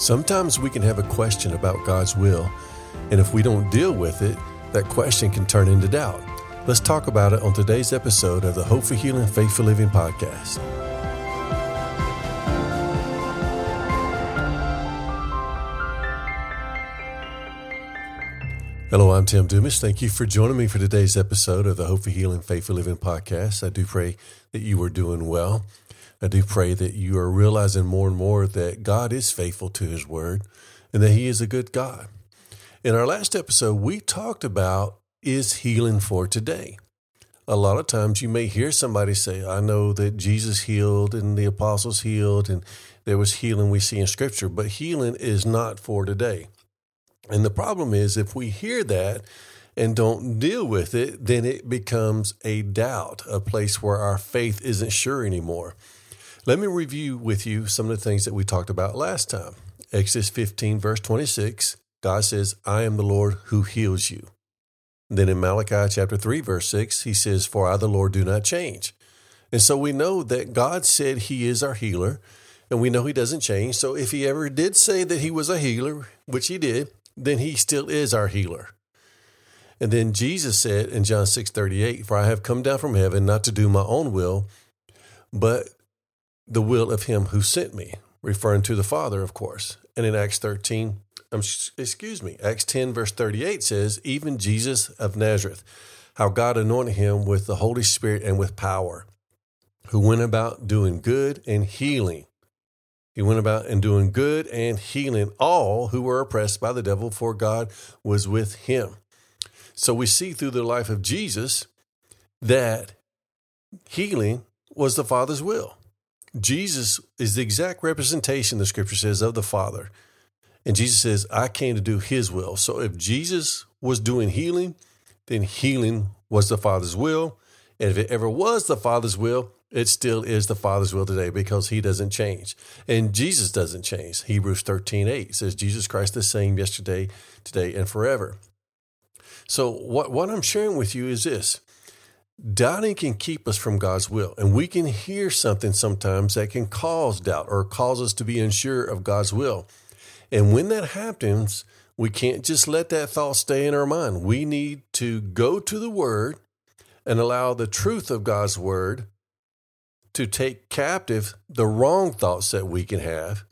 Sometimes we can have a question about God's will, and if we don't deal with it, that question can turn into doubt. Let's talk about it on today's episode of the Hope for Healing Faith for Living podcast. Hello, I'm Tim Dumas. Thank you for joining me for today's episode of the Hope for Healing Faith for Living podcast. I do pray that you are doing well. I do pray that you are realizing more and more that God is faithful to his word and that he is a good God. In our last episode, we talked about is healing for today. A lot of times you may hear somebody say, I know that Jesus healed and the apostles healed and there was healing we see in scripture, but healing is not for today. And the problem is if we hear that and don't deal with it, then it becomes a doubt, a place where our faith isn't sure anymore. Let me review with you some of the things that we talked about last time. Exodus 15, verse 26, God says, I am the Lord who heals you. Then in Malachi chapter 3, verse 6, he says, For I, the Lord, do not change. And so we know that God said he is our healer, and we know he doesn't change. So if he ever did say that he was a healer, which he did, then he still is our healer. And then Jesus said in John 6 38, For I have come down from heaven not to do my own will, but the will of him who sent me, referring to the Father, of course. And in Acts 13, um, excuse me, Acts 10, verse 38 says, Even Jesus of Nazareth, how God anointed him with the Holy Spirit and with power, who went about doing good and healing. He went about and doing good and healing all who were oppressed by the devil, for God was with him. So we see through the life of Jesus that healing was the Father's will. Jesus is the exact representation, the scripture says, of the Father. And Jesus says, I came to do his will. So if Jesus was doing healing, then healing was the Father's will. And if it ever was the Father's will, it still is the Father's will today because he doesn't change. And Jesus doesn't change. Hebrews 13 8 says, Jesus Christ the same yesterday, today, and forever. So, what, what I'm sharing with you is this Doubting can keep us from God's will, and we can hear something sometimes that can cause doubt or cause us to be unsure of God's will. And when that happens, we can't just let that thought stay in our mind. We need to go to the Word and allow the truth of God's Word to take captive the wrong thoughts that we can have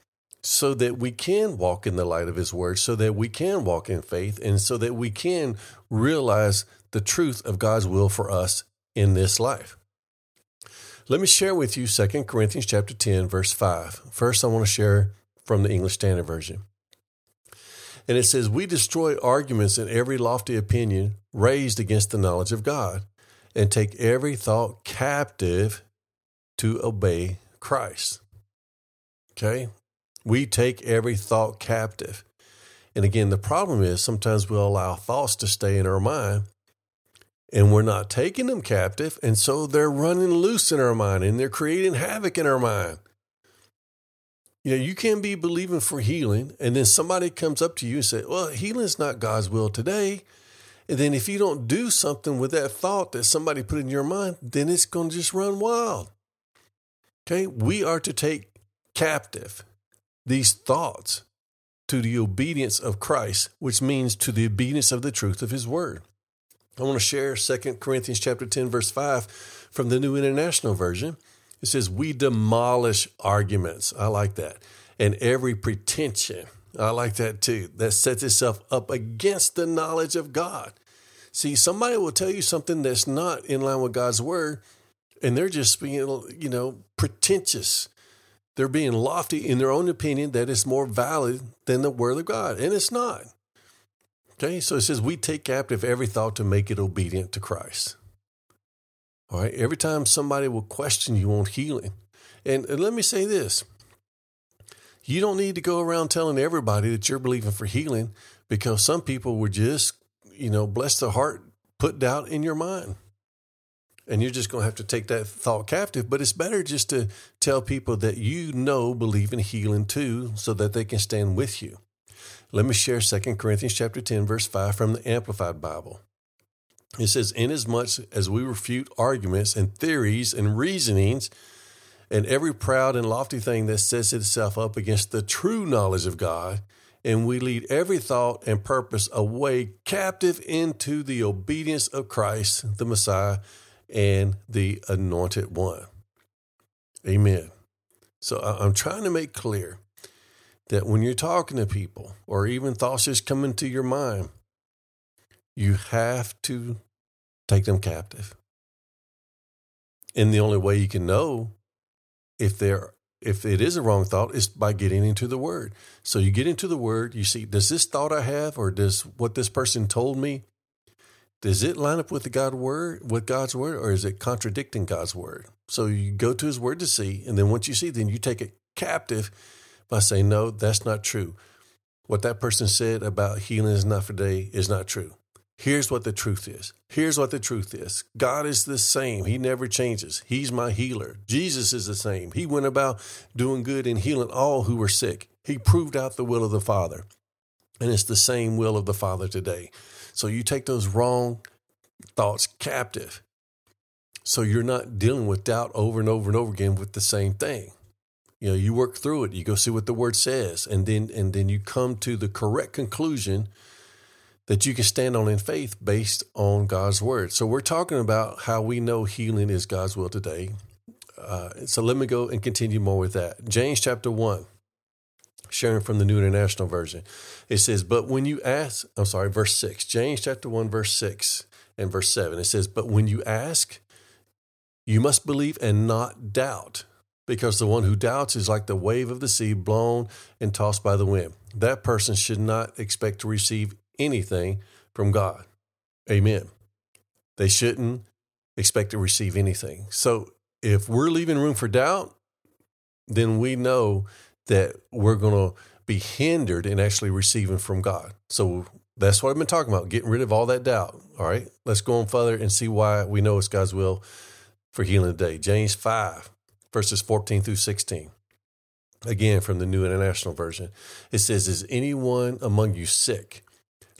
so that we can walk in the light of His Word, so that we can walk in faith, and so that we can realize the truth of God's will for us in this life. Let me share with you 2 Corinthians chapter 10 verse 5. First I want to share from the English Standard Version. And it says, We destroy arguments and every lofty opinion raised against the knowledge of God, and take every thought captive to obey Christ. Okay? We take every thought captive. And again, the problem is sometimes we'll allow thoughts to stay in our mind and we're not taking them captive. And so they're running loose in our mind and they're creating havoc in our mind. You know, you can be believing for healing, and then somebody comes up to you and say, Well, healing's not God's will today. And then if you don't do something with that thought that somebody put in your mind, then it's going to just run wild. Okay, we are to take captive these thoughts to the obedience of Christ, which means to the obedience of the truth of his word. I want to share 2 Corinthians chapter 10 verse 5 from the New International Version. It says we demolish arguments. I like that. And every pretension. I like that too. That sets itself up against the knowledge of God. See, somebody will tell you something that's not in line with God's word and they're just being, you know, pretentious. They're being lofty in their own opinion that it's more valid than the word of God, and it's not. Okay, so it says we take captive every thought to make it obedient to Christ. All right, every time somebody will question you on healing, and, and let me say this you don't need to go around telling everybody that you're believing for healing because some people were just, you know, bless the heart, put doubt in your mind. And you're just going to have to take that thought captive. But it's better just to tell people that you know believe in healing too so that they can stand with you. Let me share 2 Corinthians chapter 10, verse 5 from the Amplified Bible. It says, Inasmuch as we refute arguments and theories and reasonings and every proud and lofty thing that sets itself up against the true knowledge of God, and we lead every thought and purpose away captive into the obedience of Christ, the Messiah, and the Anointed One. Amen. So I'm trying to make clear that when you're talking to people, or even thoughts just come into your mind, you have to take them captive. And the only way you can know if they're if it is a wrong thought is by getting into the word. So you get into the word, you see, does this thought I have or does what this person told me, does it line up with the God word, with God's word, or is it contradicting God's word? So you go to his word to see, and then once you see, then you take it captive by saying, No, that's not true. What that person said about healing is not for today is not true. Here's what the truth is. Here's what the truth is God is the same. He never changes. He's my healer. Jesus is the same. He went about doing good and healing all who were sick. He proved out the will of the Father. And it's the same will of the Father today. So you take those wrong thoughts captive. So you're not dealing with doubt over and over and over again with the same thing. You know, you work through it, you go see what the word says, and then and then you come to the correct conclusion that you can stand on in faith based on God's word. So we're talking about how we know healing is God's will today. Uh, so let me go and continue more with that. James chapter 1, sharing from the New International Version. It says, But when you ask, I'm sorry, verse 6, James chapter 1, verse 6 and verse 7, it says, But when you ask, you must believe and not doubt, because the one who doubts is like the wave of the sea blown and tossed by the wind. That person should not expect to receive anything from God. Amen. They shouldn't expect to receive anything. So if we're leaving room for doubt, then we know that we're going to be hindered in actually receiving from God. So that's what I've been talking about, getting rid of all that doubt. All right, let's go on further and see why we know it's God's will for healing today. James 5, verses 14 through 16. Again, from the New International Version, it says, Is anyone among you sick?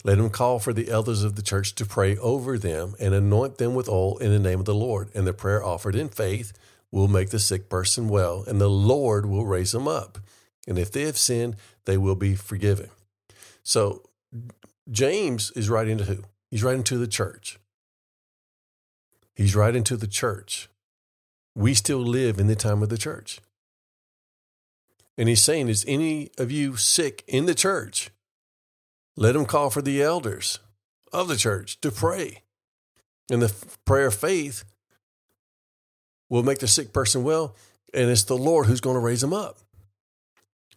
Let him call for the elders of the church to pray over them and anoint them with oil in the name of the Lord. And the prayer offered in faith will make the sick person well, and the Lord will raise them up. And if they have sinned, they will be forgiven. So James is writing to who? He's writing to the church. He's writing to the church. We still live in the time of the church. And he's saying, Is any of you sick in the church? Let him call for the elders of the church to pray. And the prayer of faith will make the sick person well, and it's the Lord who's going to raise them up.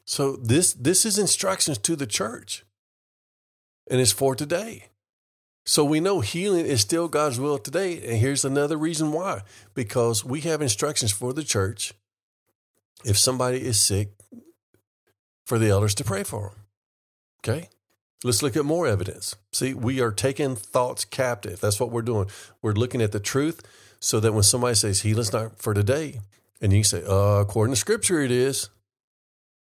So this this is instructions to the church. And it's for today. So we know healing is still God's will today. And here's another reason why. Because we have instructions for the church. If somebody is sick, for the elders to pray for them. Okay? Let's look at more evidence. See, we are taking thoughts captive. That's what we're doing. We're looking at the truth so that when somebody says healing's not for today, and you say, uh, according to scripture, it is.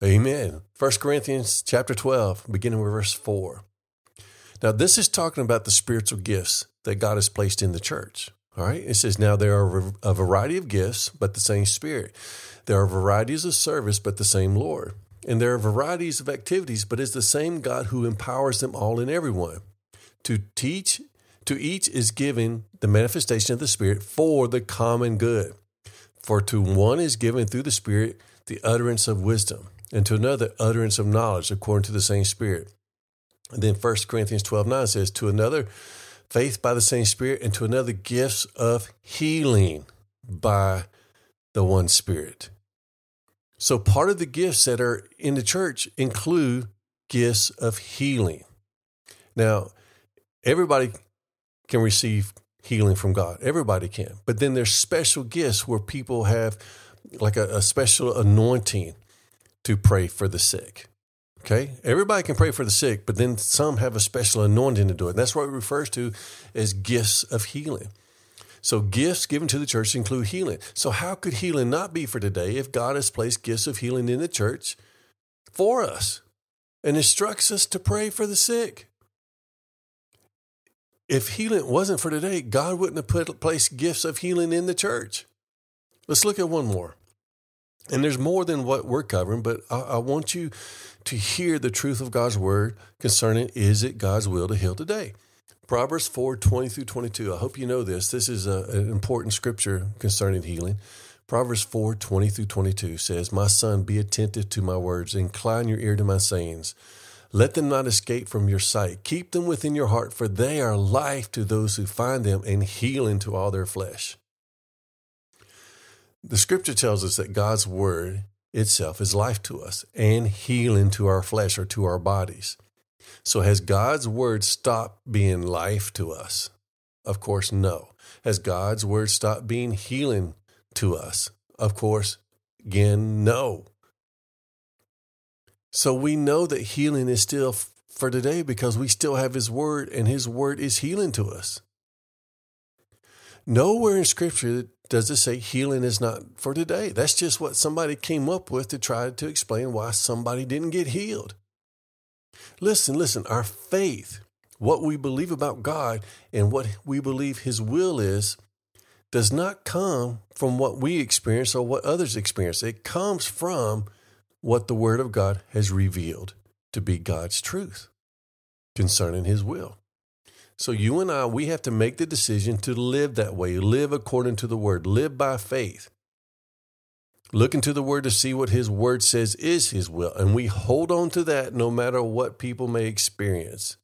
Amen. First Corinthians chapter 12, beginning with verse 4. Now, this is talking about the spiritual gifts that God has placed in the church. All right. It says, Now there are a variety of gifts, but the same Spirit. There are varieties of service, but the same Lord. And there are varieties of activities, but it's the same God who empowers them all and everyone. To teach, to each is given the manifestation of the Spirit for the common good. For to one is given through the Spirit the utterance of wisdom, and to another utterance of knowledge according to the same Spirit. And then 1 Corinthians 12 9 says, To another, faith by the same Spirit, and to another, gifts of healing by the one Spirit. So, part of the gifts that are in the church include gifts of healing. Now, everybody can receive healing from God. Everybody can. But then there's special gifts where people have like a, a special anointing to pray for the sick. Okay? Everybody can pray for the sick, but then some have a special anointing to do it. That's what it refers to as gifts of healing. So, gifts given to the church include healing. So, how could healing not be for today if God has placed gifts of healing in the church for us and instructs us to pray for the sick? If healing wasn't for today, God wouldn't have put placed gifts of healing in the church. Let's look at one more. And there's more than what we're covering, but I, I want you to hear the truth of God's word concerning is it God's will to heal today? Proverbs 4 20 through 22. I hope you know this. This is a, an important scripture concerning healing. Proverbs 4 20 through 22 says, My son, be attentive to my words, incline your ear to my sayings. Let them not escape from your sight. Keep them within your heart, for they are life to those who find them and healing to all their flesh. The scripture tells us that God's word itself is life to us and healing to our flesh or to our bodies. So, has God's word stopped being life to us? Of course, no. Has God's word stopped being healing to us? Of course, again, no. So, we know that healing is still for today because we still have His word and His word is healing to us. Nowhere in Scripture does it say healing is not for today. That's just what somebody came up with to try to explain why somebody didn't get healed. Listen, listen, our faith, what we believe about God and what we believe His will is, does not come from what we experience or what others experience. It comes from what the Word of God has revealed to be God's truth concerning His will. So you and I, we have to make the decision to live that way, live according to the word, live by faith. Look into the word to see what his word says is his will. And we hold on to that no matter what people may experience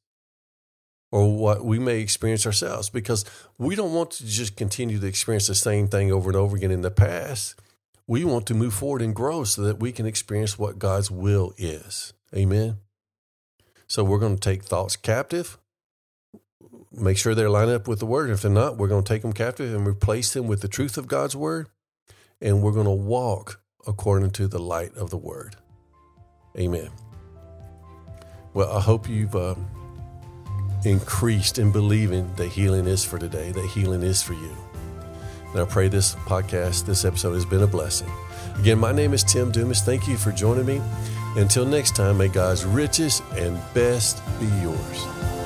or what we may experience ourselves because we don't want to just continue to experience the same thing over and over again in the past. We want to move forward and grow so that we can experience what God's will is. Amen. So we're going to take thoughts captive make sure they're lined up with the word. If they're not, we're going to take them captive and replace them with the truth of God's word. And we're going to walk according to the light of the word. Amen. Well, I hope you've uh, increased in believing that healing is for today, that healing is for you. And I pray this podcast, this episode has been a blessing. Again, my name is Tim Dumas. Thank you for joining me. Until next time, may God's richest and best be yours.